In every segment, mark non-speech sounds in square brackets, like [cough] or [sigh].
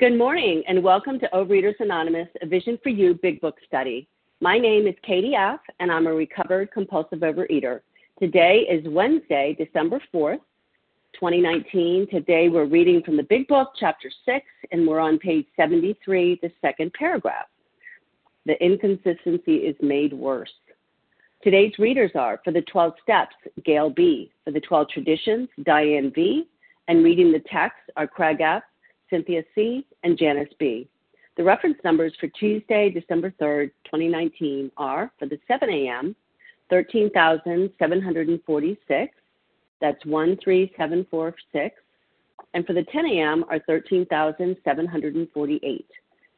Good morning and welcome to Overeaters Anonymous, a Vision for You Big Book Study. My name is Katie F., and I'm a recovered compulsive overeater. Today is Wednesday, December 4th, 2019. Today we're reading from the Big Book, Chapter 6, and we're on page 73, the second paragraph. The inconsistency is made worse. Today's readers are for the 12 steps, Gail B., for the 12 traditions, Diane V., and reading the text are Craig F., Cynthia C., and Janice B. The reference numbers for Tuesday, December 3rd, 2019 are for the 7 a.m., 13,746. That's 13746. And for the 10 a.m. are 13,748.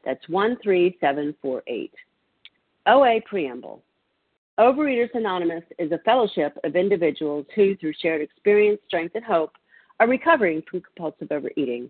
That's 13748. OA Preamble. Overeaters Anonymous is a fellowship of individuals who, through shared experience, strength, and hope, are recovering from compulsive overeating.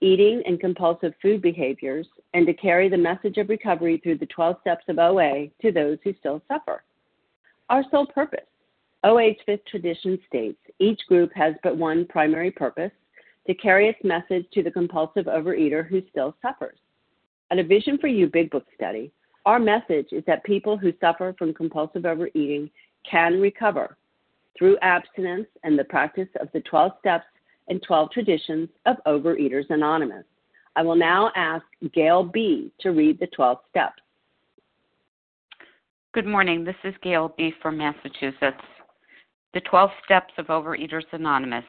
eating and compulsive food behaviors, and to carry the message of recovery through the 12 steps of OA to those who still suffer. Our sole purpose. OA's fifth tradition states each group has but one primary purpose to carry its message to the compulsive overeater who still suffers. At a Vision for You Big Book study, our message is that people who suffer from compulsive overeating can recover through abstinence and the practice of the 12 steps and 12 Traditions of Overeaters Anonymous. I will now ask Gail B. to read the 12 steps. Good morning. This is Gail B. from Massachusetts. The 12 Steps of Overeaters Anonymous.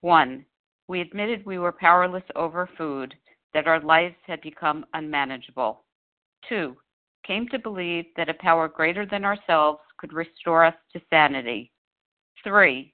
1. We admitted we were powerless over food, that our lives had become unmanageable. 2. Came to believe that a power greater than ourselves could restore us to sanity. 3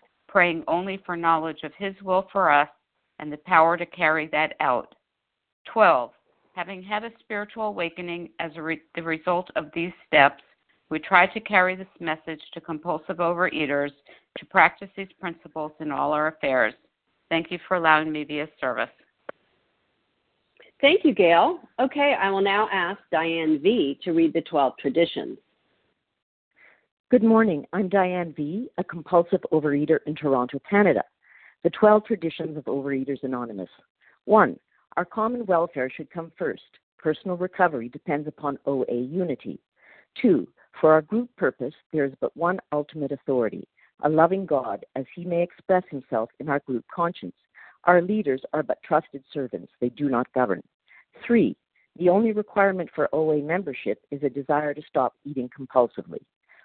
praying only for knowledge of His will for us and the power to carry that out. 12. Having had a spiritual awakening as re- the result of these steps, we try to carry this message to compulsive overeaters to practice these principles in all our affairs. Thank you for allowing me of service. Thank you, Gail. Okay, I will now ask Diane V. to read the 12 traditions. Good morning. I'm Diane V., a compulsive overeater in Toronto, Canada. The 12 traditions of Overeaters Anonymous. 1. Our common welfare should come first. Personal recovery depends upon OA unity. 2. For our group purpose, there is but one ultimate authority, a loving God, as he may express himself in our group conscience. Our leaders are but trusted servants, they do not govern. 3. The only requirement for OA membership is a desire to stop eating compulsively.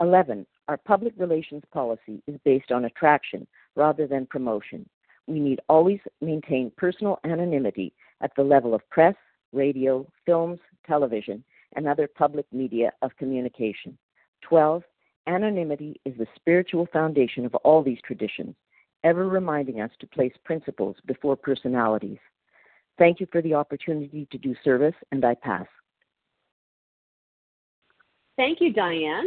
11. Our public relations policy is based on attraction rather than promotion. We need always maintain personal anonymity at the level of press, radio, films, television, and other public media of communication. 12. Anonymity is the spiritual foundation of all these traditions, ever reminding us to place principles before personalities. Thank you for the opportunity to do service, and I pass. Thank you, Diane.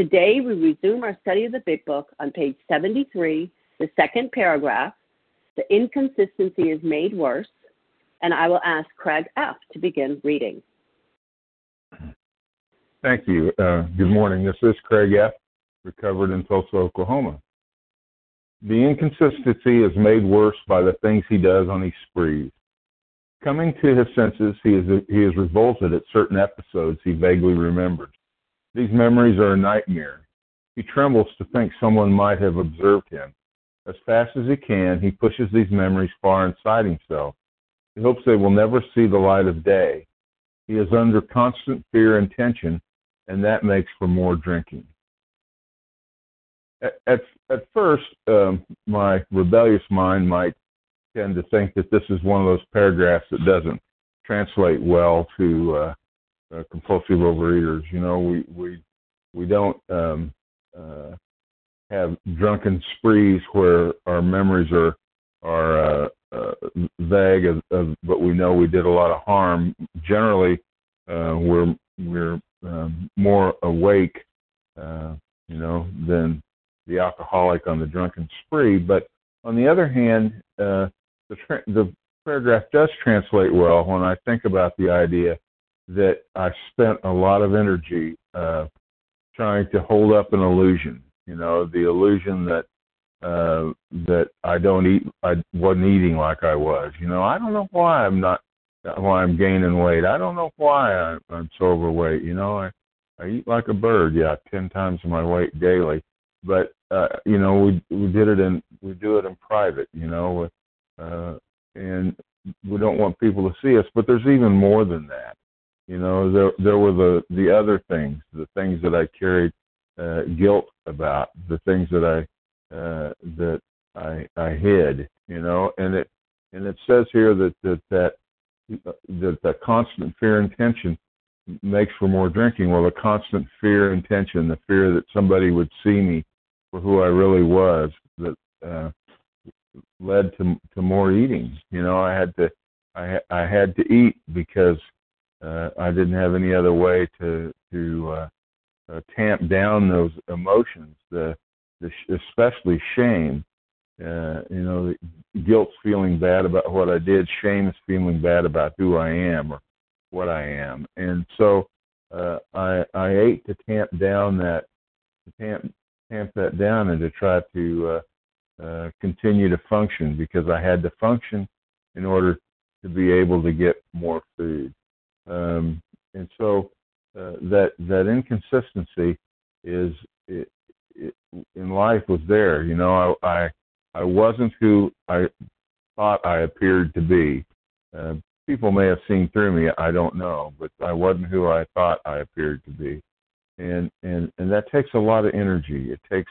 Today, we resume our study of the Big Book on page 73, the second paragraph. The inconsistency is made worse, and I will ask Craig F. to begin reading. Thank you. Uh, good morning. This is Craig F., recovered in Tulsa, Oklahoma. The inconsistency is made worse by the things he does on these sprees. Coming to his senses, he is, he is revolted at certain episodes he vaguely remembers. These memories are a nightmare. He trembles to think someone might have observed him. As fast as he can, he pushes these memories far inside himself. He hopes they will never see the light of day. He is under constant fear and tension and that makes for more drinking. At, at, at first, um, my rebellious mind might tend to think that this is one of those paragraphs that doesn't translate well to uh, uh, compulsive overeaters. You know, we we we don't um, uh, have drunken sprees where our memories are are uh, uh, vague, of, of, but we know we did a lot of harm. Generally, uh, we're we're um, more awake, uh, you know, than the alcoholic on the drunken spree. But on the other hand, uh, the, tra- the paragraph does translate well when I think about the idea that I spent a lot of energy uh, trying to hold up an illusion. You know, the illusion that uh, that I don't eat, I wasn't eating like I was. You know, I don't know why I'm not why I'm gaining weight. I don't know why I, I'm so overweight. You know, I I eat like a bird. Yeah, ten times my weight daily. But uh, you know, we we did it in we do it in private. You know, uh, and we don't want people to see us. But there's even more than that. You know, there there were the the other things, the things that I carried uh, guilt about, the things that I uh, that I I hid. You know, and it and it says here that that that that, that constant fear and tension makes for more drinking. Well, the constant fear and tension, the fear that somebody would see me for who I really was, that uh, led to to more eating. You know, I had to I I had to eat because uh, I didn't have any other way to to uh, uh, tamp down those emotions, the, the especially shame. Uh, you know, guilt's feeling bad about what I did, shame is feeling bad about who I am or what I am, and so uh, I I ate to tamp down that to tamp tamp that down and to try to uh, uh, continue to function because I had to function in order to be able to get more food, um, and so uh, that that inconsistency is it, it, in life was there. You know, I, I I wasn't who I thought I appeared to be. Uh, people may have seen through me, I don't know, but I wasn't who I thought I appeared to be. And and and that takes a lot of energy. It takes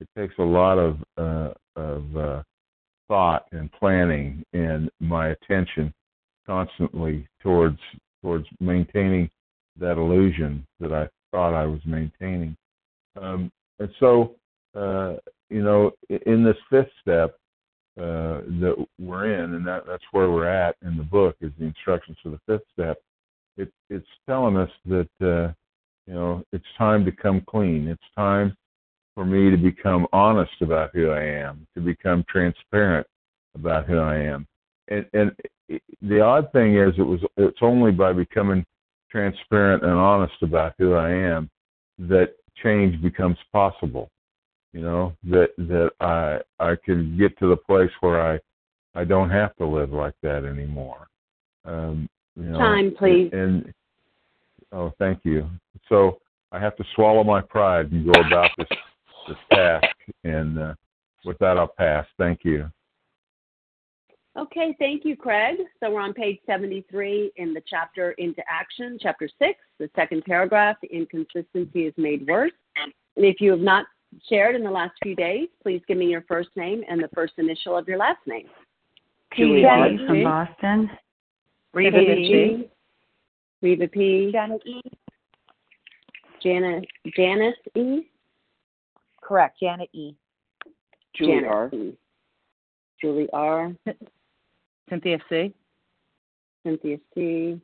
it takes a lot of uh, of uh, thought and planning and my attention constantly towards towards maintaining that illusion that I thought I was maintaining. Um, and so, uh, you know, in this fifth step uh, that we're in, and that, that's where we're at in the book, is the instructions for the fifth step. It, it's telling us that, uh, you know, it's time to come clean. It's time for me to become honest about who I am, to become transparent about who I am. And, and the odd thing is, it was it's only by becoming transparent and honest about who I am that change becomes possible. You know that that I I can get to the place where I I don't have to live like that anymore. Um, you know, Time, please. And, and oh, thank you. So I have to swallow my pride and go about this this task. And uh, with that, I'll pass. Thank you. Okay, thank you, Craig. So we're on page 73 in the chapter Into Action, chapter 6, the second paragraph, inconsistency is made worse. And if you have not shared in the last few days, please give me your first name and the first initial of your last name. Julie Janet G. from Boston. Reva Reva G. G. Reva P. Janet E. Janet, Janice E. Correct, Janet E. Julie Janice R. E. Julie R. [laughs] Cynthia C. Cynthia C.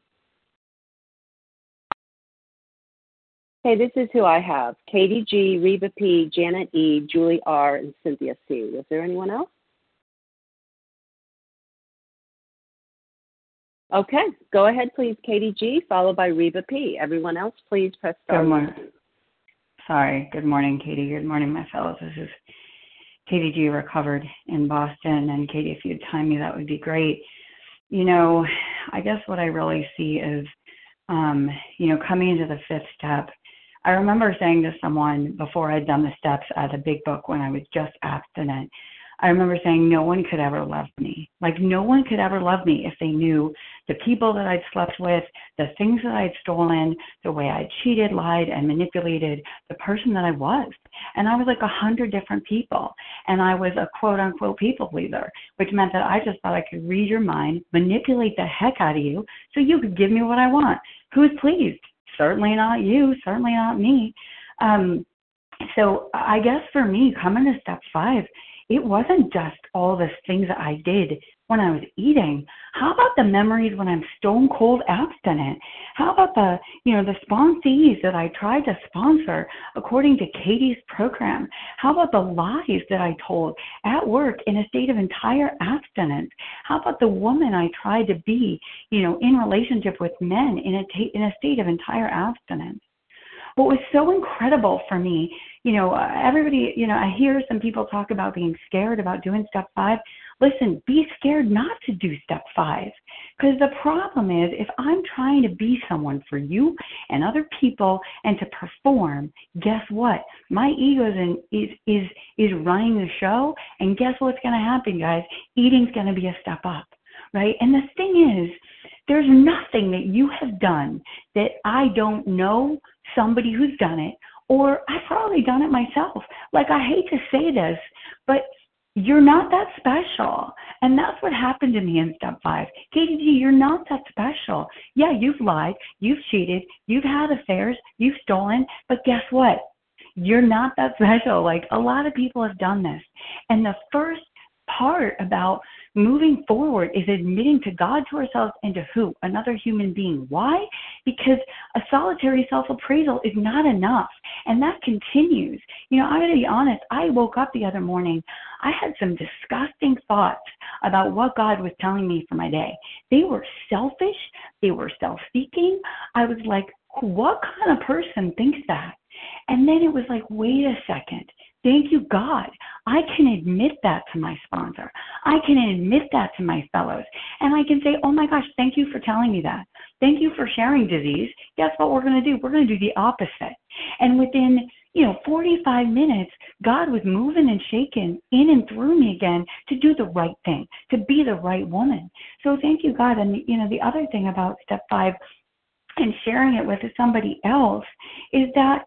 Okay, this is who I have. Katie G, Reba P, Janet E, Julie R, and Cynthia C. Was there anyone else? Okay, go ahead, please, Katie G, followed by Reba P. Everyone else, please press star. Good morning. Sorry. Good morning, Katie. Good morning, my fellows. This is Katie G. Recovered in Boston. And Katie, if you'd time me, that would be great. You know, I guess what I really see is, um, you know, coming into the fifth step. I remember saying to someone before I'd done the steps at a big book when I was just abstinent, I remember saying no one could ever love me. Like no one could ever love me if they knew the people that I'd slept with, the things that I'd stolen, the way I cheated, lied, and manipulated, the person that I was. And I was like a hundred different people. And I was a quote unquote people pleaser, which meant that I just thought I could read your mind, manipulate the heck out of you so you could give me what I want. Who's pleased? Certainly not you, certainly not me. Um, so I guess for me, coming to step five, it wasn't just all the things that I did when I was eating. How about the memories when I'm stone cold abstinent? How about the, you know, the sponsees that I tried to sponsor according to Katie's program? How about the lies that I told at work in a state of entire abstinence? How about the woman I tried to be, you know, in relationship with men in a in a state of entire abstinence? what was so incredible for me, you know, everybody, you know, I hear some people talk about being scared about doing step five. Listen, be scared not to do step five. Because the problem is, if I'm trying to be someone for you and other people and to perform, guess what? My ego is, is, is, is running the show. And guess what's going to happen, guys? Eating's going to be a step up, right? And the thing is, there's nothing that you have done that I don't know somebody who's done it, or I've probably done it myself. Like, I hate to say this, but you're not that special. And that's what happened to me in step five. Katie G, you're not that special. Yeah, you've lied, you've cheated, you've had affairs, you've stolen, but guess what? You're not that [laughs] special. Like, a lot of people have done this. And the first part about moving forward is admitting to God, to ourselves, and to who? Another human being. Why? Because a solitary self appraisal is not enough. And that continues. You know, I'm going to be honest. I woke up the other morning. I had some disgusting thoughts about what God was telling me for my day. They were selfish, they were self seeking. I was like, what kind of person thinks that? And then it was like, wait a second. Thank you, God. I can admit that to my sponsor. I can admit that to my fellows. And I can say, oh my gosh, thank you for telling me that. Thank you for sharing disease. Guess what we're going to do? We're going to do the opposite. And within, you know, 45 minutes, God was moving and shaking in and through me again to do the right thing, to be the right woman. So thank you, God. And, you know, the other thing about step five and sharing it with somebody else is that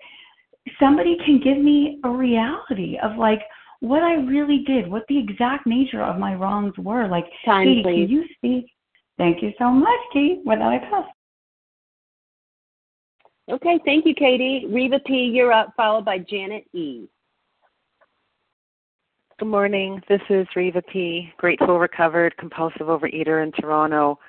somebody can give me a reality of like what I really did, what the exact nature of my wrongs were. Like, Time, Katie, please. can you speak? Thank you so much, Katie. With that, I pass. Okay, thank you, Katie. Reva P., you're up, followed by Janet E. Good morning. This is Reva P., grateful recovered compulsive overeater in Toronto.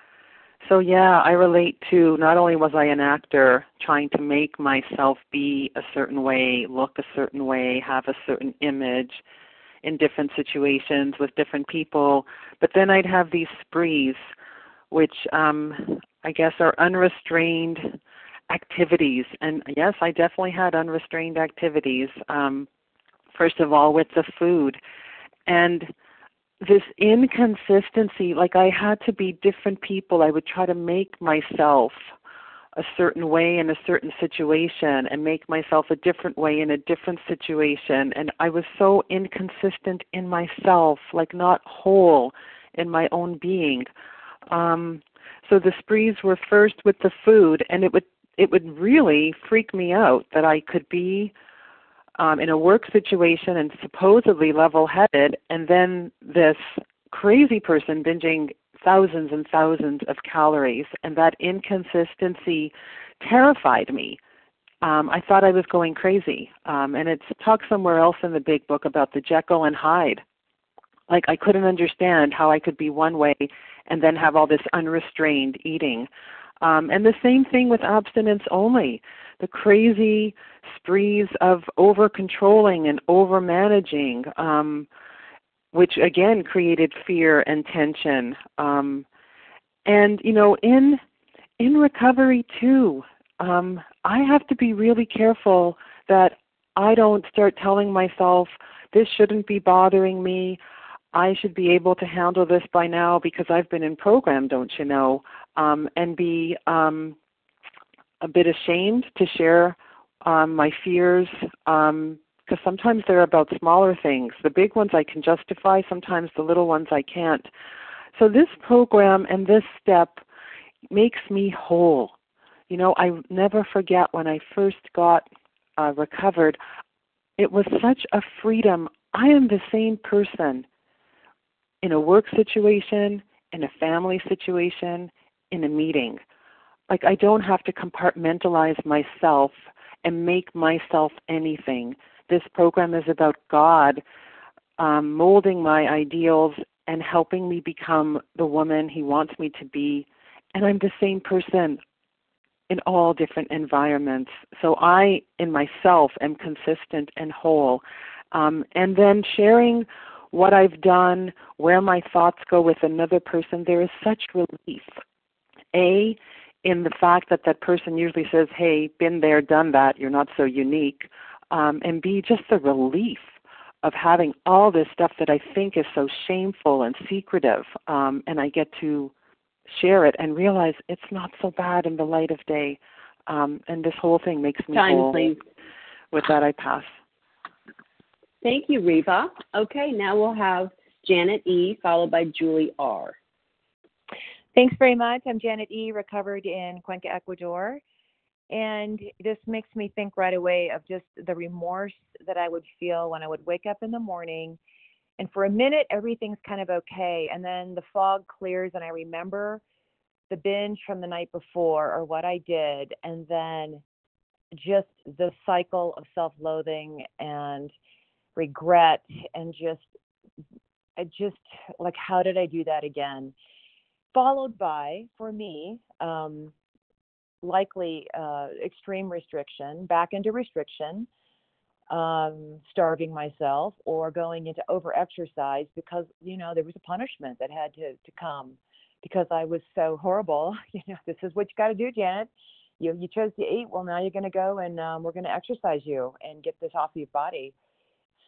So, yeah, I relate to not only was I an actor trying to make myself be a certain way, look a certain way, have a certain image in different situations with different people, but then I'd have these sprees, which um, I guess are unrestrained activities. And yes, I definitely had unrestrained activities. Um, first of all, with the food. And this inconsistency, like I had to be different people. I would try to make myself a certain way in a certain situation and make myself a different way in a different situation. And I was so inconsistent in myself, like not whole in my own being. Um, so the sprees were first with the food, and it would it would really freak me out that I could be um, in a work situation and supposedly level headed, and then this crazy person binging thousands and thousands of calories, and that inconsistency terrified me. Um, I thought I was going crazy, um, and it's talked somewhere else in the big book about the Jekyll and Hyde. Like I couldn't understand how I could be one way and then have all this unrestrained eating. Um, and the same thing with abstinence only. The crazy sprees of over controlling and over managing, um, which again created fear and tension. Um, and you know, in in recovery too, um, I have to be really careful that I don't start telling myself this shouldn't be bothering me. I should be able to handle this by now because I've been in program, don't you know? Um, and be um, a bit ashamed to share um, my fears because um, sometimes they're about smaller things. The big ones I can justify, sometimes the little ones I can't. So this program and this step makes me whole. You know, I never forget when I first got uh, recovered, it was such a freedom. I am the same person in a work situation, in a family situation, in a meeting. Like I don't have to compartmentalize myself and make myself anything. This program is about God um, molding my ideals and helping me become the woman He wants me to be. And I'm the same person in all different environments. So I, in myself, am consistent and whole. Um, and then sharing what I've done, where my thoughts go with another person, there is such relief. A, in the fact that that person usually says, hey, been there, done that, you're not so unique. Um, and B, just the relief of having all this stuff that I think is so shameful and secretive, um, and I get to share it and realize it's not so bad in the light of day. Um, and this whole thing makes me Time, whole. please. With that, I pass. Thank you, Reva. Okay, now we'll have Janet E., followed by Julie R. Thanks very much. I'm Janet E., recovered in Cuenca, Ecuador. And this makes me think right away of just the remorse that I would feel when I would wake up in the morning. And for a minute, everything's kind of okay. And then the fog clears, and I remember the binge from the night before or what I did. And then just the cycle of self loathing and regret and just I just like how did I do that again? Followed by for me um, likely uh, extreme restriction, back into restriction, um, starving myself, or going into over exercise because you know there was a punishment that had to to come because I was so horrible. [laughs] You know this is what you got to do, Janet. You you chose to eat. Well, now you're going to go and um, we're going to exercise you and get this off your body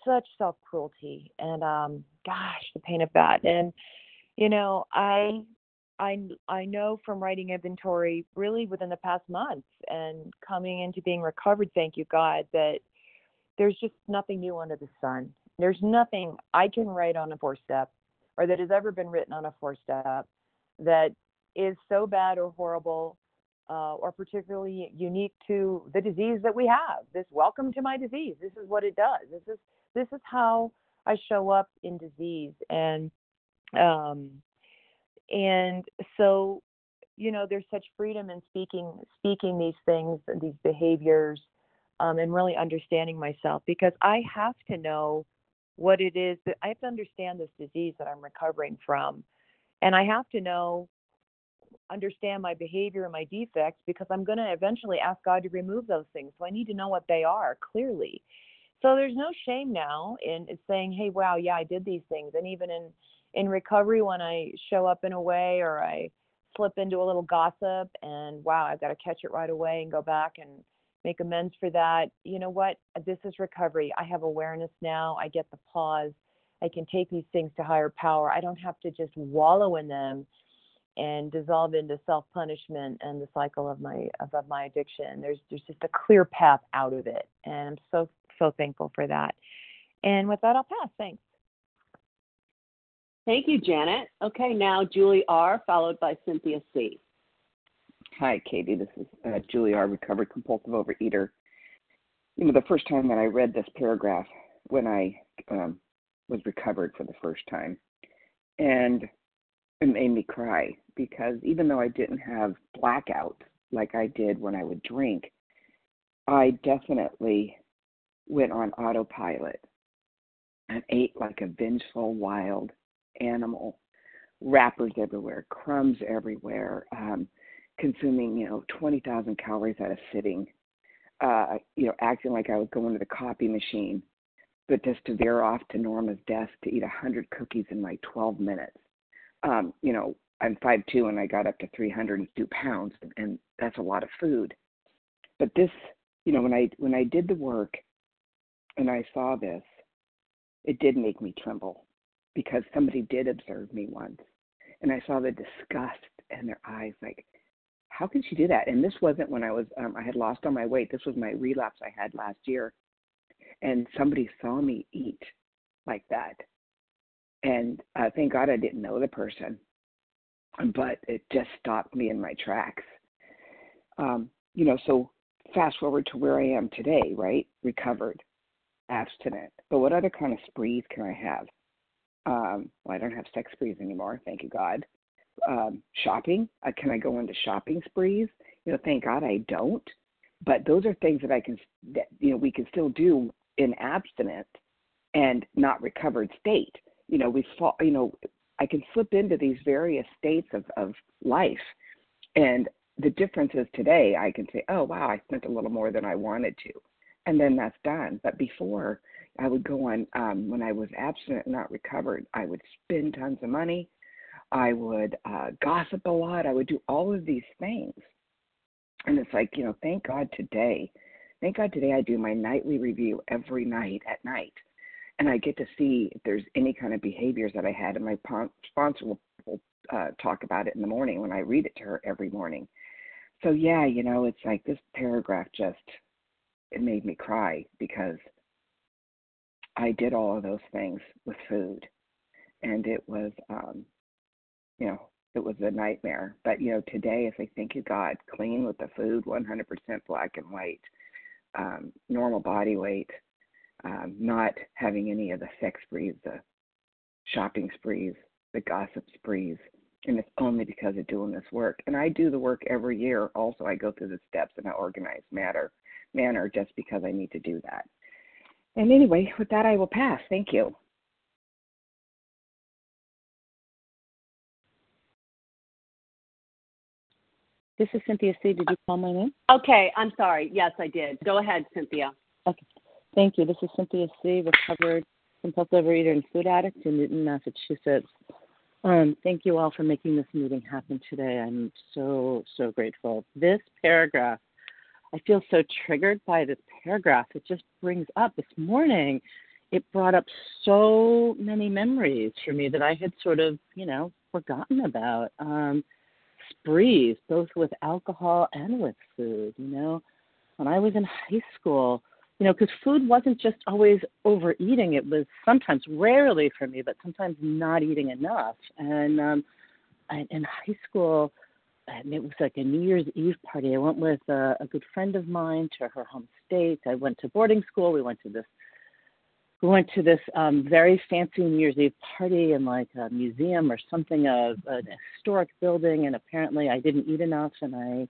such self cruelty and um gosh the pain of that and you know i i i know from writing inventory really within the past months and coming into being recovered thank you god that there's just nothing new under the sun there's nothing i can write on a four step or that has ever been written on a four step that is so bad or horrible uh, or particularly unique to the disease that we have. This welcome to my disease. This is what it does. This is this is how I show up in disease, and um, and so you know there's such freedom in speaking speaking these things these behaviors um, and really understanding myself because I have to know what it is that I have to understand this disease that I'm recovering from. And I have to know, understand my behavior and my defects because I'm going to eventually ask God to remove those things. So I need to know what they are clearly. So there's no shame now in saying, hey, wow, yeah, I did these things. And even in, in recovery, when I show up in a way or I slip into a little gossip and wow, I've got to catch it right away and go back and make amends for that. You know what? This is recovery. I have awareness now. I get the pause. I can take these things to higher power. I don't have to just wallow in them and dissolve into self-punishment and the cycle of my of, of my addiction. There's there's just a clear path out of it, and I'm so so thankful for that. And with that, I'll pass. Thanks. Thank you, Janet. Okay, now Julie R, followed by Cynthia C. Hi, Katie. This is uh, Julie R, recovered compulsive overeater. You know, the first time that I read this paragraph when I um, was recovered for the first time, and it made me cry because even though I didn't have blackout like I did when I would drink, I definitely went on autopilot and ate like a vengeful wild animal. Wrappers everywhere, crumbs everywhere. Um, consuming, you know, 20,000 calories at a sitting, uh, you know, acting like I was going to the copy machine, but just to veer off to Norma's desk to eat 100 cookies in like 12 minutes. Um, you know, I'm 5'2 and I got up to 302 pounds, and that's a lot of food. But this, you know, when I when I did the work and I saw this, it did make me tremble because somebody did observe me once, and I saw the disgust in their eyes, like how can she do that? And this wasn't when I was um, I had lost all my weight. This was my relapse I had last year, and somebody saw me eat like that, and uh, thank God I didn't know the person, but it just stopped me in my tracks. Um, you know, so fast forward to where I am today, right? Recovered, abstinent. But what other kind of sprees can I have? Um, well, I don't have sex sprees anymore, thank you God um, shopping. Uh, can I go into shopping sprees? You know, thank God I don't. But those are things that I can, that, you know, we can still do in abstinent and not recovered state. You know, we fall, you know, I can slip into these various states of, of life. And the difference is today I can say, oh, wow, I spent a little more than I wanted to. And then that's done. But before, I would go on, um, when I was abstinent, and not recovered, I would spend tons of money. I would uh, gossip a lot. I would do all of these things. And it's like, you know, thank God today. Thank God today I do my nightly review every night at night. And I get to see if there's any kind of behaviors that I had. And my sponsor will, will uh, talk about it in the morning when I read it to her every morning. So, yeah, you know, it's like this paragraph just, it made me cry because I did all of those things with food. And it was, um, you know, it was a nightmare. But you know, today it's like, thank you God, clean with the food, 100% black and white, um, normal body weight, um, not having any of the sex sprees, the shopping sprees, the gossip sprees. And it's only because of doing this work. And I do the work every year. Also, I go through the steps in an organized manner, manner just because I need to do that. And anyway, with that, I will pass. Thank you. This is Cynthia C. Did you call my name? Okay, I'm sorry. Yes, I did. Go ahead, Cynthia. Okay. Thank you. This is Cynthia C., recovered compulsive overeater and food addict in Newton, Massachusetts. Um, thank you all for making this meeting happen today. I'm so, so grateful. This paragraph, I feel so triggered by this paragraph. It just brings up this morning, it brought up so many memories for me that I had sort of, you know, forgotten about. Um, sprees, both with alcohol and with food. You know, when I was in high school, you know, because food wasn't just always overeating. It was sometimes, rarely for me, but sometimes not eating enough. And um, I, in high school, it was like a New Year's Eve party. I went with a, a good friend of mine to her home state. I went to boarding school. We went to this we went to this um very fancy New Year's Eve party in like a museum or something of an historic building and apparently I didn't eat enough and I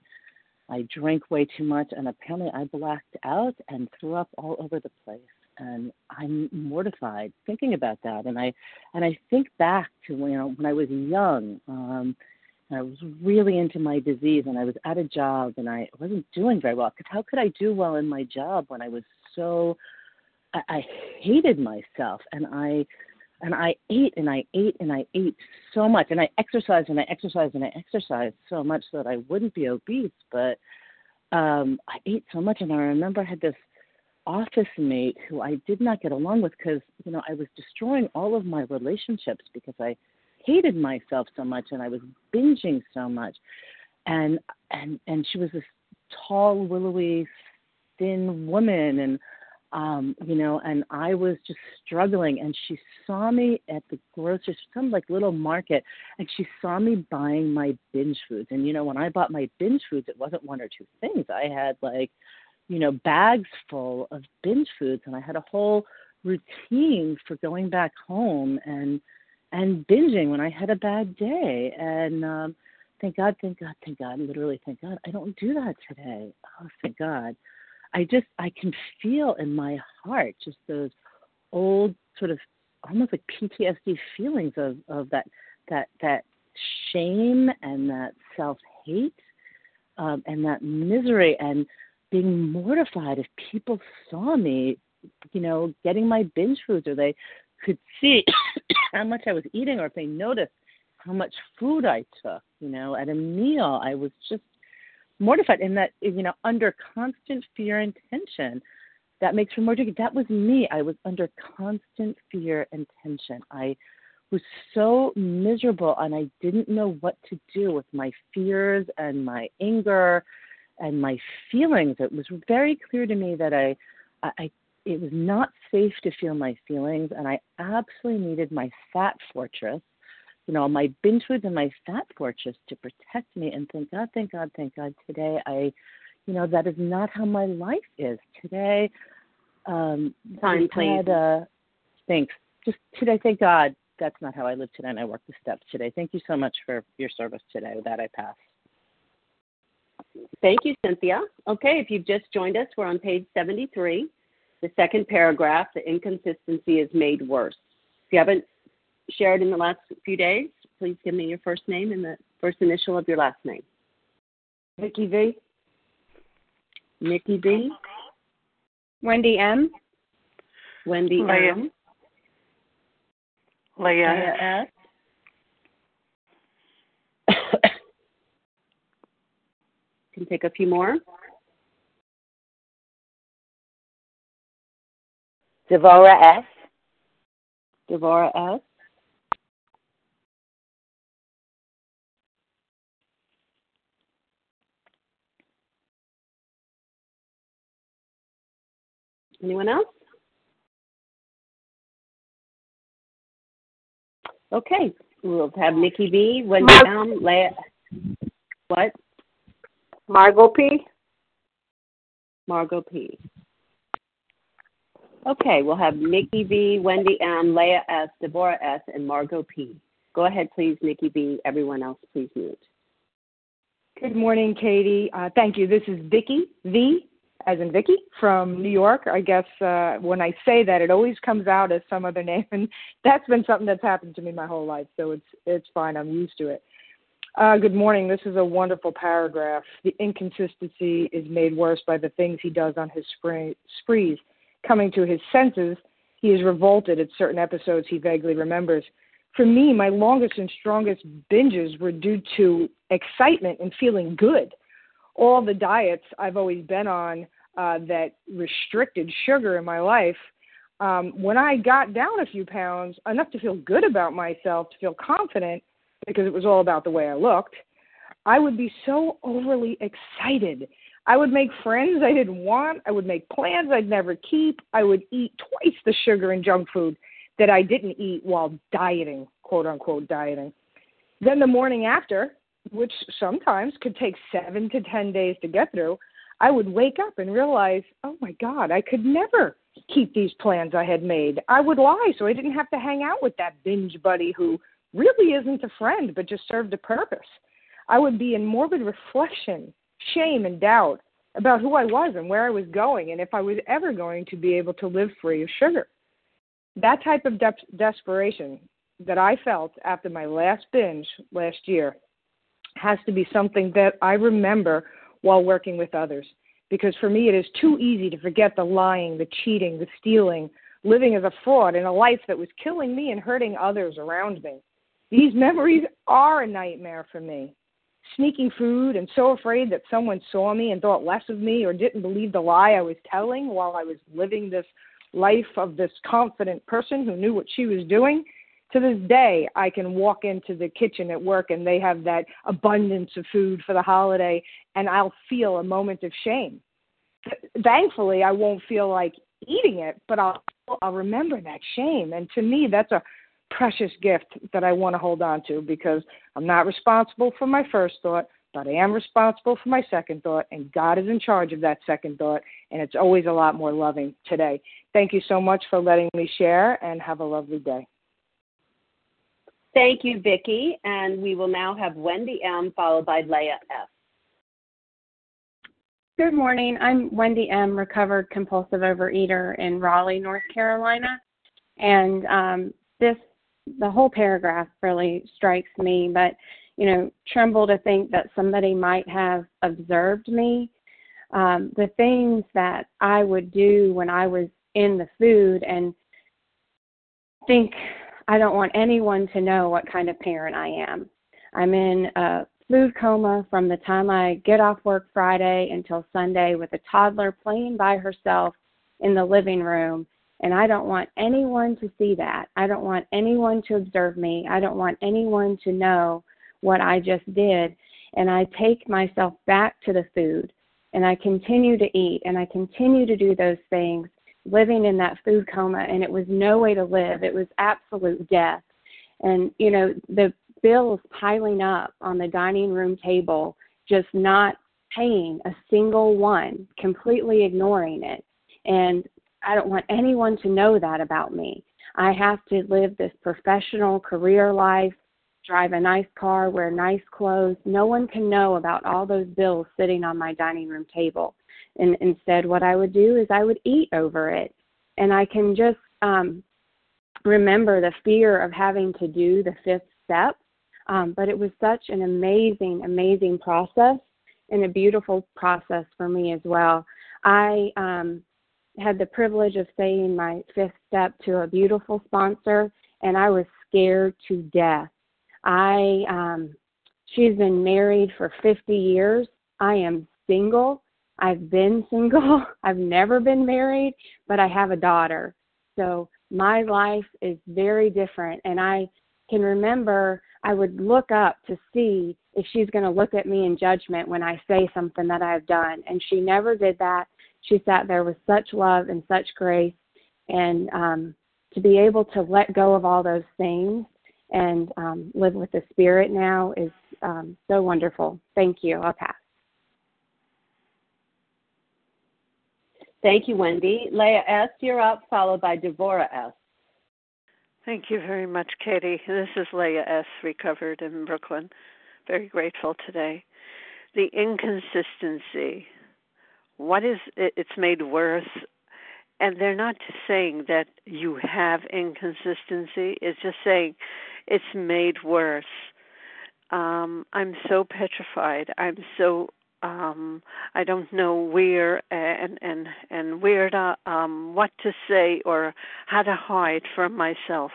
I drank way too much and apparently I blacked out and threw up all over the place and I'm mortified thinking about that and I and I think back to you know when I was young um and I was really into my disease and I was at a job and I wasn't doing very well because how could I do well in my job when I was so I, I hated myself and I and I ate and I ate and I ate so much and I exercised and I exercised and I exercised so much so that I wouldn't be obese but um I ate so much and I remember I had this office mate who I did not get along with because you know I was destroying all of my relationships because I hated myself so much and I was binging so much and and and she was this tall willowy thin woman and um, you know, and I was just struggling. And she saw me at the grocery, some like little market, and she saw me buying my binge foods. And you know, when I bought my binge foods, it wasn't one or two things. I had like, you know, bags full of binge foods, and I had a whole routine for going back home and and binging when I had a bad day. And um, thank God, thank God, thank God, literally, thank God, I don't do that today. Oh, thank God. I just I can feel in my heart just those old sort of almost like PTSD feelings of of that that that shame and that self hate um, and that misery and being mortified if people saw me, you know, getting my binge foods or they could see [coughs] how much I was eating or if they noticed how much food I took, you know, at a meal. I was just mortified. And that you know under constant fear and tension that makes for more tricky that was me. I was under constant fear and tension. I was so miserable and i didn't know what to do with my fears and my anger and my feelings. It was very clear to me that i i it was not safe to feel my feelings and i absolutely needed my fat fortress you know, my binge foods and my fat fortress to protect me. And thank God, thank God, thank God, today I, you know, that is not how my life is. Today, um, Time, please. Had, uh, thanks. Just today, thank God, that's not how I live today, and I work the steps today. Thank you so much for your service today. That, I pass. Thank you, Cynthia. Okay, if you've just joined us, we're on page 73. The second paragraph, the inconsistency is made worse. If you haven't shared in the last few days, please give me your first name and the first initial of your last name. Nikki V. Nikki B. Wendy M. Wendy Leah. M. Leah. S. [coughs] Can take a few more. Devora S. Devora S. Anyone else? Okay, we'll have Nikki B, Wendy Mar- M. What? Margot P. Margot P. Okay, we'll have Nikki B, Wendy M, Leah S, Deborah S, and Margot P. Go ahead, please, Nikki B. Everyone else, please mute. Good morning, Katie. Uh, thank you. This is Vicky V, as in Vicky, from New York. I guess uh, when I say that, it always comes out as some other [laughs] name, and that's been something that's happened to me my whole life. So it's it's fine. I'm used to it. Uh, good morning. This is a wonderful paragraph. The inconsistency is made worse by the things he does on his spree- sprees. Coming to his senses, he is revolted at certain episodes he vaguely remembers. For me, my longest and strongest binges were due to excitement and feeling good. All the diets I've always been on uh, that restricted sugar in my life, um, when I got down a few pounds, enough to feel good about myself, to feel confident, because it was all about the way I looked, I would be so overly excited. I would make friends I didn't want. I would make plans I'd never keep. I would eat twice the sugar and junk food that I didn't eat while dieting, quote unquote dieting. Then the morning after, which sometimes could take seven to 10 days to get through, I would wake up and realize, oh my God, I could never keep these plans I had made. I would lie so I didn't have to hang out with that binge buddy who really isn't a friend but just served a purpose. I would be in morbid reflection, shame, and doubt about who I was and where I was going and if I was ever going to be able to live free of sugar. That type of de- desperation that I felt after my last binge last year has to be something that I remember while working with others. Because for me, it is too easy to forget the lying, the cheating, the stealing, living as a fraud in a life that was killing me and hurting others around me. These memories are a nightmare for me. Sneaking food and so afraid that someone saw me and thought less of me or didn't believe the lie I was telling while I was living this life of this confident person who knew what she was doing to this day, I can walk into the kitchen at work and they have that abundance of food for the holiday, and I'll feel a moment of shame. Thankfully, I won't feel like eating it, but I'll I'll remember that shame. And to me, that's a precious gift that I want to hold on to because I'm not responsible for my first thought, but I am responsible for my second thought, and God is in charge of that second thought, and it's always a lot more loving today. Thank you so much for letting me share, and have a lovely day. Thank you, Vicki. And we will now have Wendy M. followed by Leah F. Good morning. I'm Wendy M., recovered compulsive overeater in Raleigh, North Carolina. And um, this, the whole paragraph really strikes me, but, you know, tremble to think that somebody might have observed me. Um, the things that I would do when I was in the food and think I don't want anyone to know what kind of parent I am. I'm in a food coma from the time I get off work Friday until Sunday with a toddler playing by herself in the living room. And I don't want anyone to see that. I don't want anyone to observe me. I don't want anyone to know what I just did. And I take myself back to the food and I continue to eat and I continue to do those things living in that food coma and it was no way to live. It was absolute death. And, you know, the bills piling up on the dining room table, just not paying a single one, completely ignoring it. And I don't want anyone to know that about me. I have to live this professional career life, drive a nice car, wear nice clothes. No one can know about all those bills sitting on my dining room table. And instead, what I would do is I would eat over it. And I can just um, remember the fear of having to do the fifth step. Um, but it was such an amazing, amazing process and a beautiful process for me as well. I um, had the privilege of saying my fifth step to a beautiful sponsor, and I was scared to death. I um, she's been married for 50 years. I am single, I've been single, [laughs] I've never been married, but I have a daughter. So my life is very different. And I can remember I would look up to see if she's going to look at me in judgment when I say something that I've done. And she never did that. She sat there with such love and such grace. And um, to be able to let go of all those things and um, live with the Spirit now is um, so wonderful. Thank you. I'll pass. Thank you, Wendy. Leah S., you're up, followed by Devora S. Thank you very much, Katie. This is Leah S., recovered in Brooklyn. Very grateful today. The inconsistency. What is it? It's made worse. And they're not just saying that you have inconsistency, it's just saying it's made worse. Um, I'm so petrified. I'm so um i don't know where and and and where to um what to say or how to hide from myself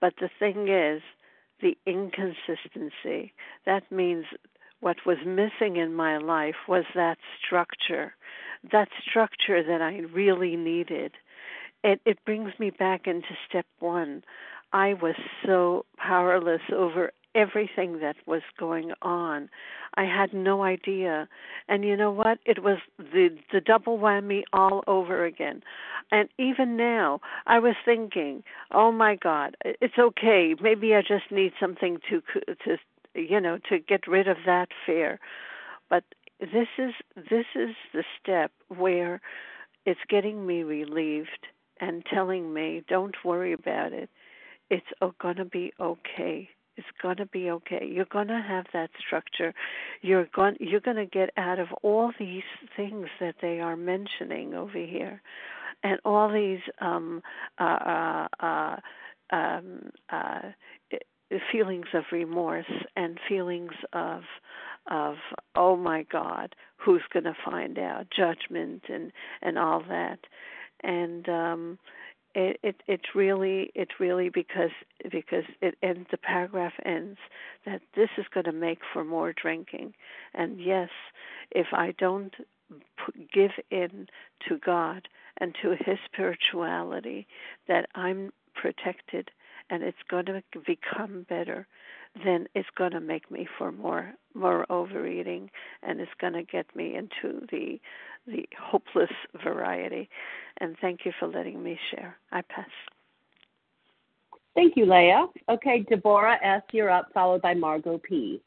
but the thing is the inconsistency that means what was missing in my life was that structure that structure that i really needed it it brings me back into step 1 i was so powerless over everything that was going on. I had no idea. And you know what? It was the the double whammy all over again. And even now, I was thinking, "Oh my god, it's okay. Maybe I just need something to to you know, to get rid of that fear. But this is this is the step where it's getting me relieved and telling me, don't worry about it. It's going to be okay. It's going to be okay. You're going to have that structure. You're going you're going to get out of all these things that they are mentioning over here, and all these um, uh, uh, uh, um, uh, feelings of remorse and feelings of of oh my God, who's going to find out? Judgment and and all that, and um, it, it it's really it's really because because it ends the paragraph ends that this is going to make for more drinking. And yes if i don't give in to god and to his spirituality that i'm protected and it's going to become better then it's going to make me for more more overeating and it's going to get me into the the hopeless variety and thank you for letting me share. I pass. Thank you, Leah. Okay, Deborah S., you're up, followed by Margot P.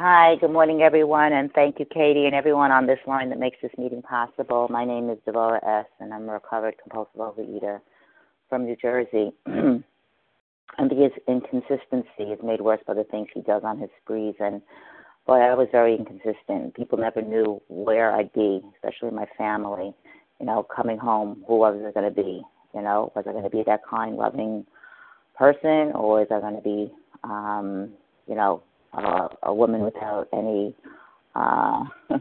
Hi, good morning, everyone, and thank you, Katie, and everyone on this line that makes this meeting possible. My name is Deborah S., and I'm a recovered compulsive overeater from New Jersey. [clears throat] and his inconsistency is made worse by the things he does on his sprees and boy, I was very inconsistent. People never knew where I'd be, especially my family. You know, coming home, who was I going to be? You know, was I going to be that kind, loving person, or is I going to be, um, you know, uh, a woman without any, uh, [laughs]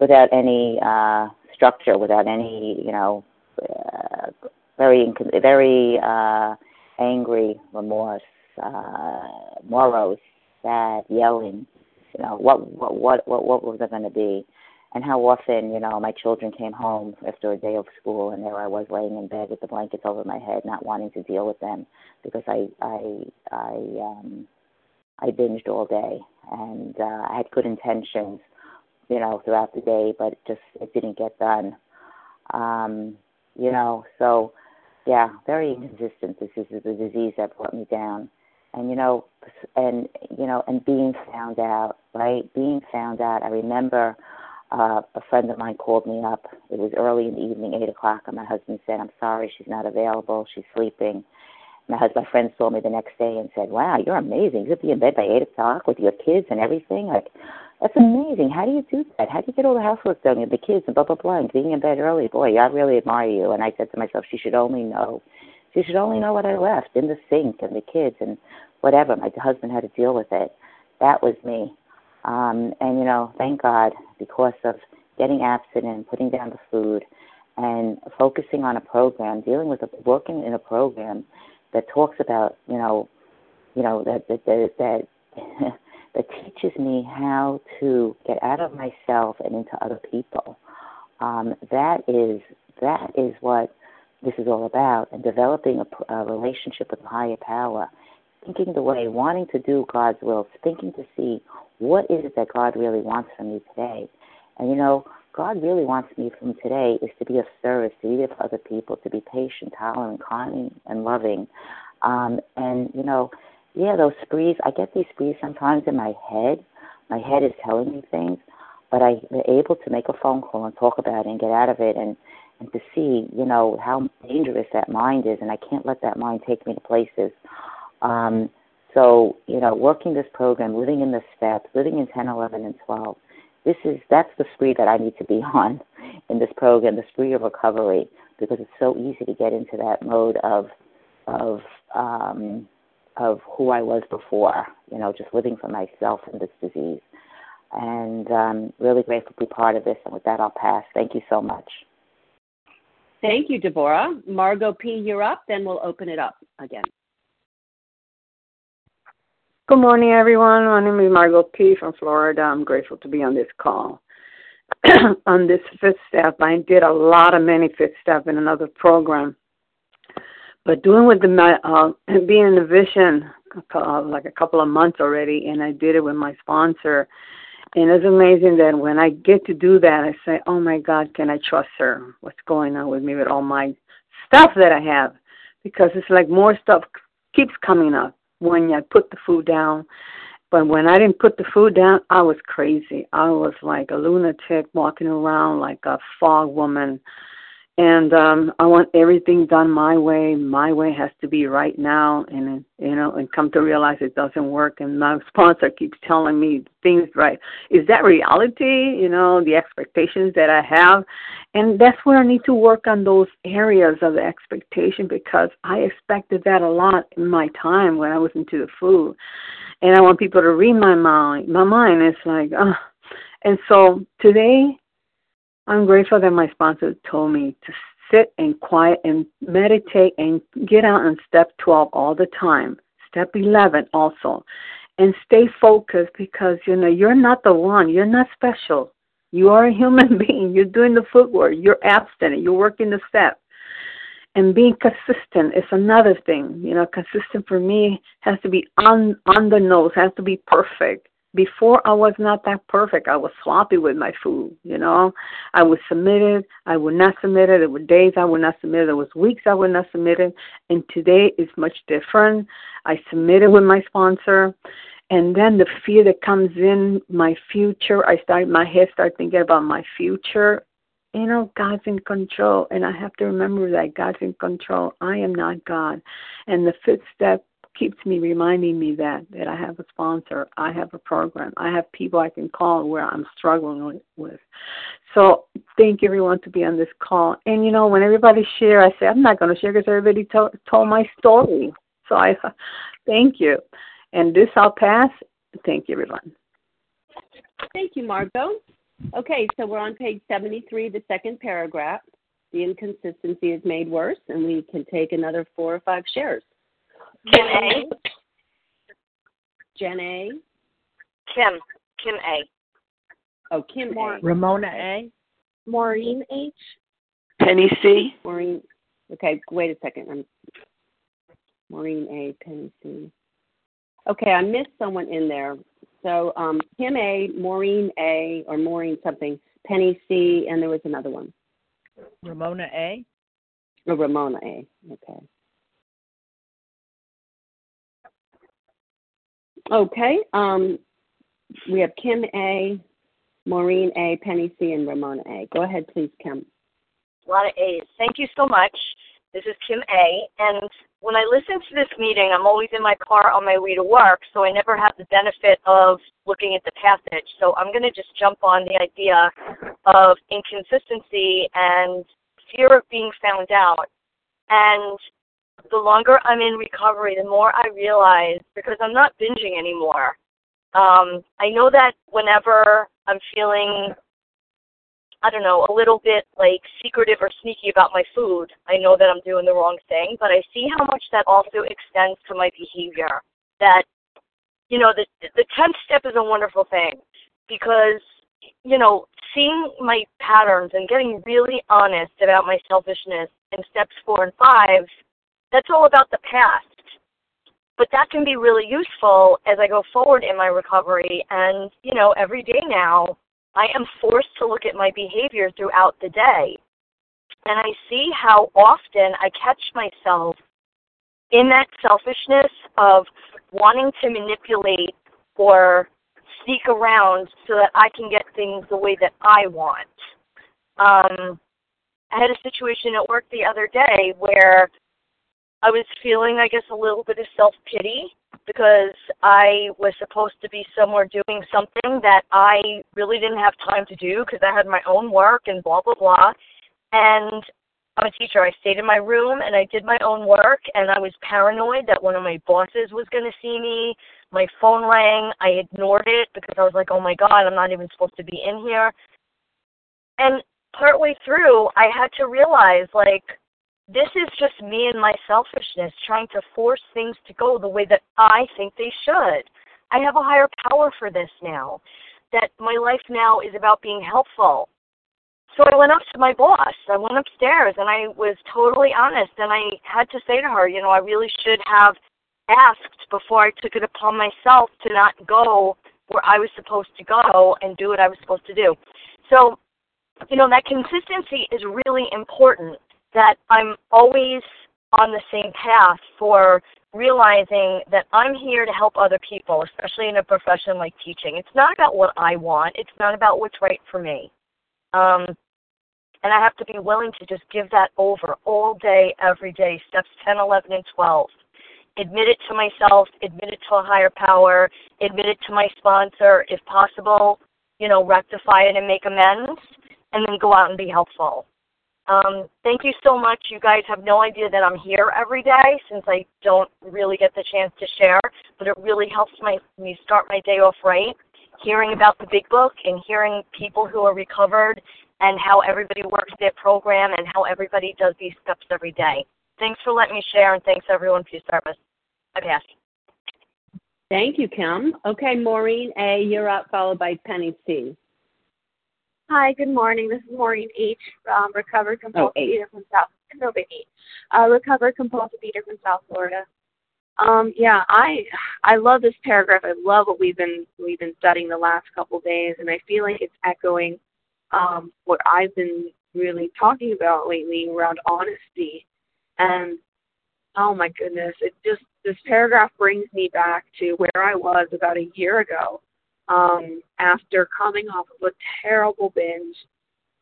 without any uh, structure, without any, you know, uh, very, very uh, angry, remorse, uh, morose, sad, yelling you know, what what what what, what was I going to be? And how often, you know, my children came home after a day of school, and there I was laying in bed with the blankets over my head, not wanting to deal with them because I I I um I binged all day, and uh, I had good intentions, you know, throughout the day, but just it didn't get done. Um, you know, so yeah, very inconsistent. This is the disease that brought me down. And you know and you know and being found out right? Being found out. I remember uh a friend of mine called me up. It was early in the evening eight o'clock and my husband said i'm sorry she's not available. She's sleeping my husband my friend saw me the next day and said wow you're amazing. You'll be in bed by eight o'clock with your kids and everything. Like that's amazing. How do you do that? How do you get all the housework done and the kids and blah blah blah and being in bed early? Boy i really admire you. And i said to myself she should only know. She should only know what I left in the sink and the kids and whatever. My husband had to deal with it. That was me. Um, and you know, thank God because of getting abstinent, putting down the food, and focusing on a program, dealing with a, working in a program that talks about you know, you know that that that, that [laughs] that teaches me how to get out of myself and into other people. Um, that is that is what this is all about, and developing a, a relationship with a higher power, thinking the way, wanting to do God's will, thinking to see what is it that God really wants from me today. And you know, God really wants me from today is to be of service, to be for other people, to be patient, tolerant, kind, and loving. Um, and you know, yeah, those sprees. I get these sprees sometimes in my head. My head is telling me things, but I'm able to make a phone call and talk about it and get out of it and and to see, you know, how dangerous that mind is, and I can't let that mind take me to places. Um, so, you know, working this program, living in the steps, living in 10, 11, and 12, this is that's the spree that I need to be [laughs] on in this program, the spree of recovery, because it's so easy to get into that mode of of um, of who I was before, you know, just living for myself in this disease. And um, really grateful to be part of this. And with that, I'll pass. Thank you so much. Thank you, Deborah. Margot P., you're up. Then we'll open it up again. Good morning, everyone. My name is Margot P. from Florida. I'm grateful to be on this call. [clears throat] on this fifth step, I did a lot of many fifth step in another program, but doing with the uh, [clears throat] being in the vision uh, like a couple of months already, and I did it with my sponsor and it's amazing that when I get to do that, I say, oh my God, can I trust her? What's going on with me with all my stuff that I have? Because it's like more stuff keeps coming up when I put the food down. But when I didn't put the food down, I was crazy. I was like a lunatic walking around like a fog woman and um I want everything done my way. My way has to be right now, and you know, and come to realize it doesn't work. And my [laughs] sponsor keeps telling me things right. Is that reality? You know, the expectations that I have, and that's where I need to work on those areas of the expectation because I expected that a lot in my time when I was into the food, and I want people to read my mind. My mind is like, oh. and so today I'm grateful that my sponsor told me to sit and quiet and meditate and get out on step 12 all the time. Step 11 also. And stay focused because you know you're not the one. You're not special. You are a human [laughs] being. You're doing the footwork. You're abstinent. You're working the steps. And being consistent is another thing. You know, consistent for me has to be on on the nose, has to be perfect before I was not that perfect. I was sloppy with my food, you know. I was submitted, I would not submit it. There were days I would not submit it. There was weeks I would not submit it. And today is much different. I submitted with my sponsor. And then the fear that comes in, my future, I start my head start thinking about my future. You know, God's in control and I have to remember that God's in control. I am not God. And the fifth step keeps me reminding me that that I have a sponsor, I have a program, I have people I can call where I'm struggling with. So thank everyone to be on this call. And you know, when everybody share, I say I'm not going to share because everybody to- told my story. So I [laughs] thank you. And this I'll pass. Thank you, everyone. Thank you, Margot. Okay, so we're on page 73, the second paragraph. The inconsistency is made worse, and we can take another four or five shares. Kim A. Jen A. Kim. Kim A. Oh, Kim A. Ramona A. Maureen H. Penny C. Maureen. Okay, wait a second. I'm Maureen A. Penny C. Okay, I missed someone in there. So um, Kim A, Maureen A, or Maureen something, Penny C, and there was another one. Ramona A. Oh, Ramona A. Okay. Okay. Um, we have Kim A, Maureen A, Penny C, and Ramona A. Go ahead, please, Kim. A lot of A's. Thank you so much. This is Kim A. And when I listen to this meeting, I'm always in my car on my way to work, so I never have the benefit of looking at the passage. So I'm going to just jump on the idea of inconsistency and fear of being found out. And the longer I'm in recovery, the more I realize because I'm not binging anymore. Um, I know that whenever I'm feeling, I don't know, a little bit like secretive or sneaky about my food, I know that I'm doing the wrong thing. But I see how much that also extends to my behavior. That, you know, the the tenth step is a wonderful thing because, you know, seeing my patterns and getting really honest about my selfishness in steps four and five that's all about the past. But that can be really useful as I go forward in my recovery. And, you know, every day now, I am forced to look at my behavior throughout the day. And I see how often I catch myself in that selfishness of wanting to manipulate or sneak around so that I can get things the way that I want. Um, I had a situation at work the other day where I was feeling, I guess, a little bit of self pity because I was supposed to be somewhere doing something that I really didn't have time to do because I had my own work and blah, blah, blah. And I'm a teacher. I stayed in my room and I did my own work, and I was paranoid that one of my bosses was going to see me. My phone rang. I ignored it because I was like, oh my God, I'm not even supposed to be in here. And partway through, I had to realize, like, this is just me and my selfishness trying to force things to go the way that I think they should. I have a higher power for this now. That my life now is about being helpful. So I went up to my boss. I went upstairs and I was totally honest and I had to say to her, you know, I really should have asked before I took it upon myself to not go where I was supposed to go and do what I was supposed to do. So, you know, that consistency is really important that I'm always on the same path for realizing that I'm here to help other people, especially in a profession like teaching. It's not about what I want, it's not about what's right for me. Um, and I have to be willing to just give that over all day, every day, steps 10, 11, and 12. Admit it to myself, admit it to a higher power, admit it to my sponsor, if possible, you know, rectify it and make amends, and then go out and be helpful. Um, thank you so much. You guys have no idea that I'm here every day since I don't really get the chance to share, but it really helps my, me start my day off right. Hearing about the big book and hearing people who are recovered and how everybody works their program and how everybody does these steps every day. Thanks for letting me share and thanks everyone for your service. I pass. Thank you, Kim. Okay, Maureen A., you're up, followed by Penny C. Hi, good morning. This is Maureen H. Um, recovered compulsive Oh, eater from South. No big H. Uh, recovered compulsive eater from South Florida. Um, yeah, I I love this paragraph. I love what we've been we've been studying the last couple days, and I feel like it's echoing um, what I've been really talking about lately around honesty. And oh my goodness, it just this paragraph brings me back to where I was about a year ago um, after coming off of a terrible binge.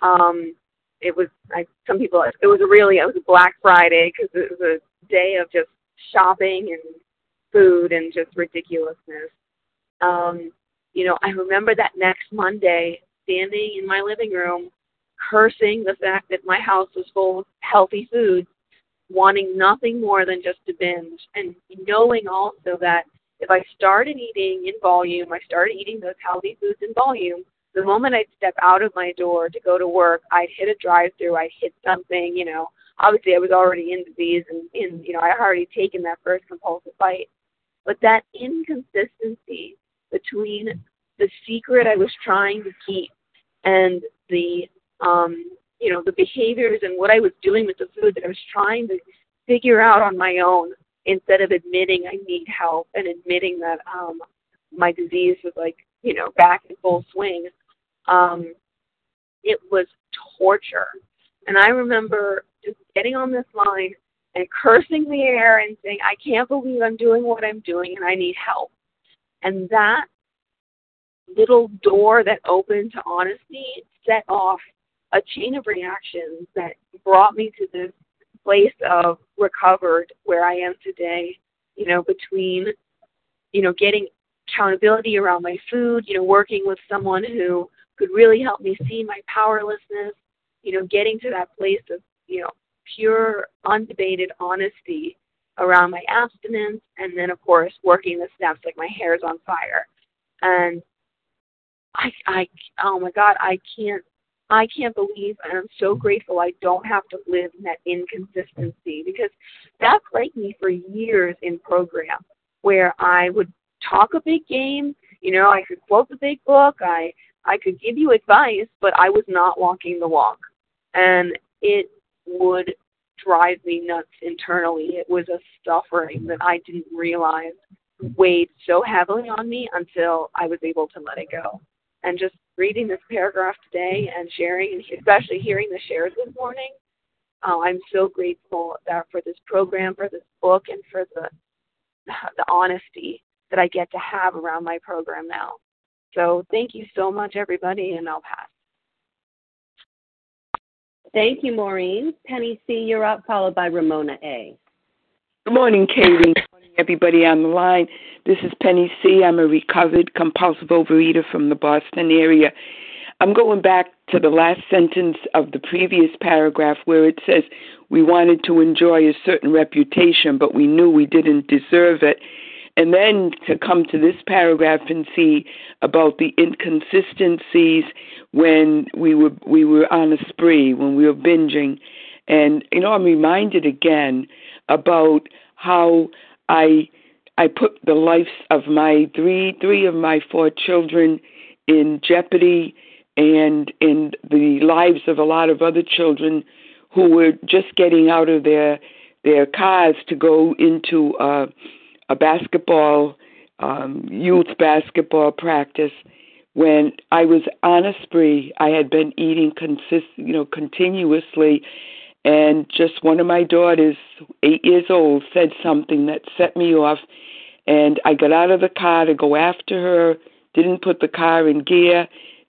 Um, it was I, some people it was really it was a Black Friday because it was a day of just shopping and food and just ridiculousness. Um, you know, I remember that next Monday standing in my living room cursing the fact that my house was full of healthy foods, wanting nothing more than just to binge, and knowing also that if I started eating in volume, I started eating those healthy foods in volume, the moment I'd step out of my door to go to work, I'd hit a drive through, I'd hit something, you know. Obviously I was already in disease and in you know, I had already taken that first compulsive bite. But that inconsistency between the secret I was trying to keep and the um you know the behaviors and what I was doing with the food that I was trying to figure out on my own instead of admitting I need help and admitting that um my disease was like you know back in full swing um it was torture. And I remember just getting on this line and cursing the air and saying I can't believe I'm doing what I'm doing and I need help. And that little door that opened to honesty set off a chain of reactions that brought me to this place of recovered where I am today, you know, between, you know, getting accountability around my food, you know, working with someone who could really help me see my powerlessness, you know, getting to that place of, you know, pure, undebated honesty around my abstinence, and then, of course, working the steps like my hair is on fire. And I, I, oh my God, I can't, I can't believe, and I'm so grateful I don't have to live in that inconsistency because that plagued me for years in program where I would talk a big game, you know, I could quote the big book, I, I could give you advice, but I was not walking the walk. And it would drive me nuts internally. It was a suffering that I didn't realize weighed so heavily on me until I was able to let it go. And just reading this paragraph today and sharing, especially hearing the shares this morning, uh, I'm so grateful that for this program, for this book, and for the the honesty that I get to have around my program now. So thank you so much, everybody, and I'll pass. Thank you, Maureen. Penny C., you're up, followed by Ramona A. Good morning, Katie. Good morning, everybody on the line. This is Penny C. I'm a recovered compulsive overeater from the Boston area. I'm going back to the last sentence of the previous paragraph where it says we wanted to enjoy a certain reputation, but we knew we didn't deserve it. And then to come to this paragraph and see about the inconsistencies when we were we were on a spree, when we were binging. And you know, I'm reminded again about how I I put the lives of my three three of my four children in jeopardy and in the lives of a lot of other children who were just getting out of their their cars to go into uh, a basketball um, youth basketball practice when I was on a spree. I had been eating consist you know continuously and just one of my daughters, eight years old, said something that set me off. And I got out of the car to go after her, didn't put the car in gear,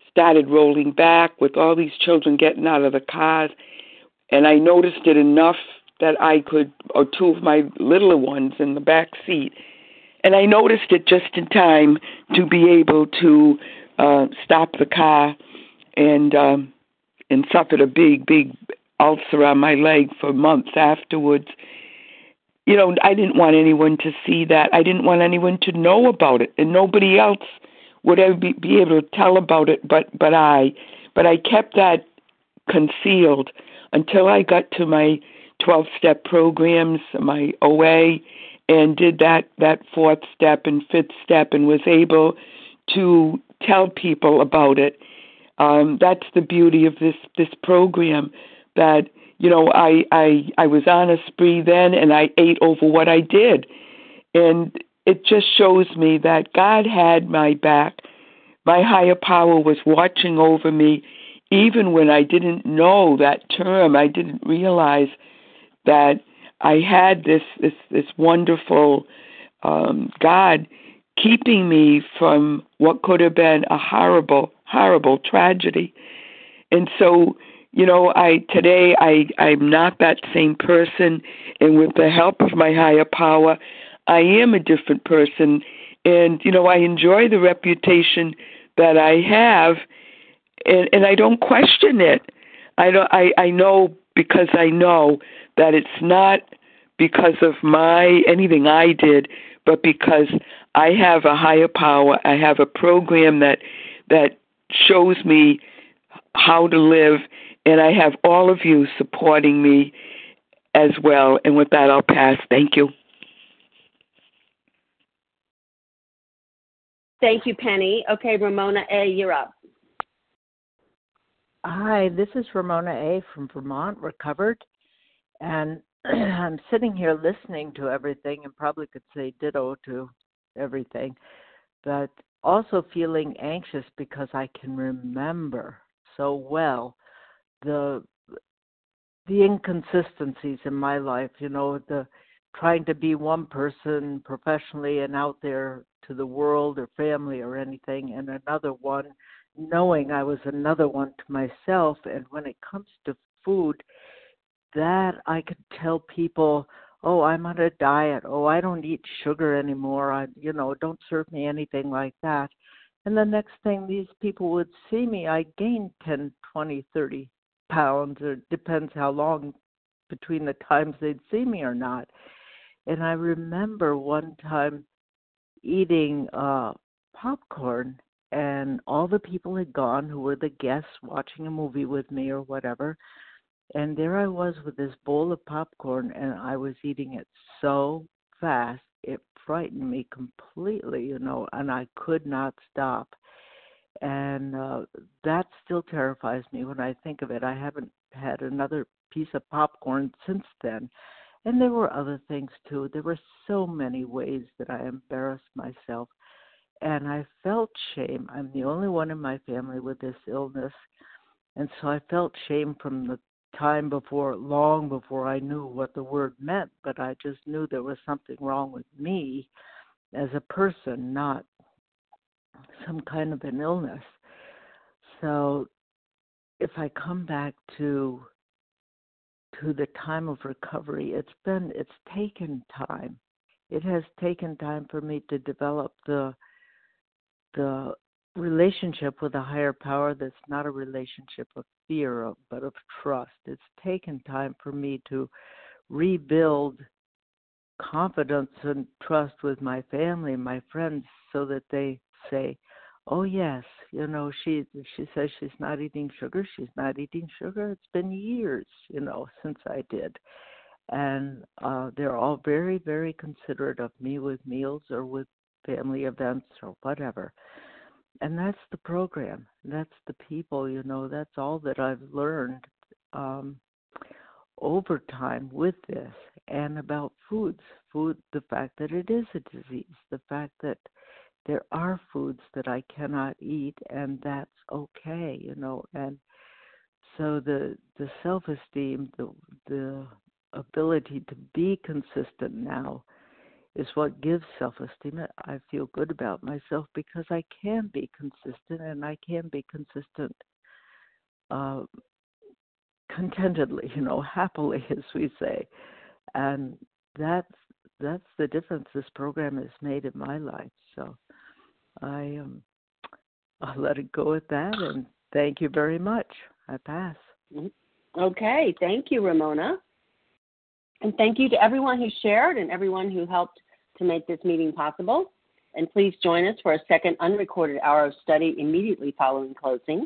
started rolling back with all these children getting out of the cars. And I noticed it enough that I could, or two of my littler ones in the back seat. And I noticed it just in time to be able to uh, stop the car and um, and suffered a big, big ulcer on my leg for months afterwards. You know, I didn't want anyone to see that. I didn't want anyone to know about it, and nobody else would ever be, be able to tell about it. But but I, but I kept that concealed until I got to my 12 step programs, my OA, and did that that fourth step and fifth step, and was able to tell people about it. Um, that's the beauty of this this program. That you know, I I I was on a spree then, and I ate over what I did, and it just shows me that God had my back. My higher power was watching over me, even when I didn't know that term. I didn't realize that I had this this this wonderful um, God keeping me from what could have been a horrible horrible tragedy. And so, you know, I today I I'm not that same person, and with the help of my higher power, I am a different person. And you know, I enjoy the reputation that I have, and and I don't question it. I don't. I I know because I know that it's not because of my anything I did, but because I have a higher power. I have a program that that shows me how to live, and I have all of you supporting me as well. And with that, I'll pass. Thank you. Thank you, Penny. Okay, Ramona A., you're up. Hi, this is Ramona A. from Vermont, recovered. And [clears throat] I'm sitting here listening to everything and probably could say ditto to everything, but also feeling anxious because I can remember so well the the inconsistencies in my life, you know, the trying to be one person professionally and out there to the world or family or anything and another one knowing I was another one to myself. And when it comes to food that I could tell people oh i'm on a diet. Oh i don't eat sugar anymore. I you know don't serve me anything like that. And the next thing these people would see me i gained ten twenty thirty pounds or depends how long between the times they'd see me or not and i remember one time eating uh popcorn and all the people had gone who were the guests watching a movie with me or whatever and there I was with this bowl of popcorn, and I was eating it so fast, it frightened me completely, you know, and I could not stop. And uh, that still terrifies me when I think of it. I haven't had another piece of popcorn since then. And there were other things too. There were so many ways that I embarrassed myself. And I felt shame. I'm the only one in my family with this illness. And so I felt shame from the time before, long before I knew what the word meant, but I just knew there was something wrong with me as a person, not some kind of an illness. So if I come back to to the time of recovery, it's been it's taken time. It has taken time for me to develop the the relationship with a higher power that's not a relationship of fear uh, but of trust. It's taken time for me to rebuild confidence and trust with my family, my friends, so that they say, "Oh yes, you know she she says she's not eating sugar. She's not eating sugar. It's been years, you know, since I did." And uh, they're all very, very considerate of me with meals or with family events or whatever and that's the program that's the people you know that's all that i've learned um over time with this and about foods food the fact that it is a disease the fact that there are foods that i cannot eat and that's okay you know and so the the self esteem, the the ability to be consistent now is what gives self esteem. I feel good about myself because I can be consistent and I can be consistent uh, contentedly, [laughs] you know, happily, as we say. And that's that's the difference this program has made in my life. So I um I'll let it go at that and thank you very much. I pass. Mm-hmm. Okay, thank you, Ramona. And thank you to everyone who shared and everyone who helped to make this meeting possible. And please join us for a second unrecorded hour of study immediately following closing.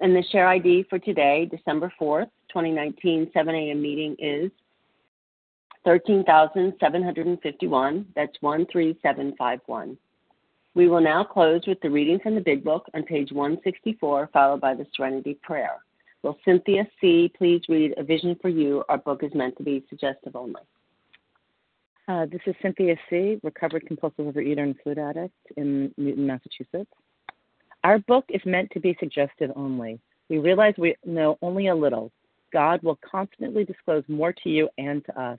And the share ID for today, December 4th, 2019, 7 a.m. meeting is 13,751. That's 13751. We will now close with the reading from the Big Book on page 164, followed by the Serenity Prayer. Will Cynthia C. please read A Vision for You? Our book is meant to be suggestive only. Uh, this is Cynthia C., recovered compulsive overeater and food addict in Newton, Massachusetts. Our book is meant to be suggestive only. We realize we know only a little. God will constantly disclose more to you and to us.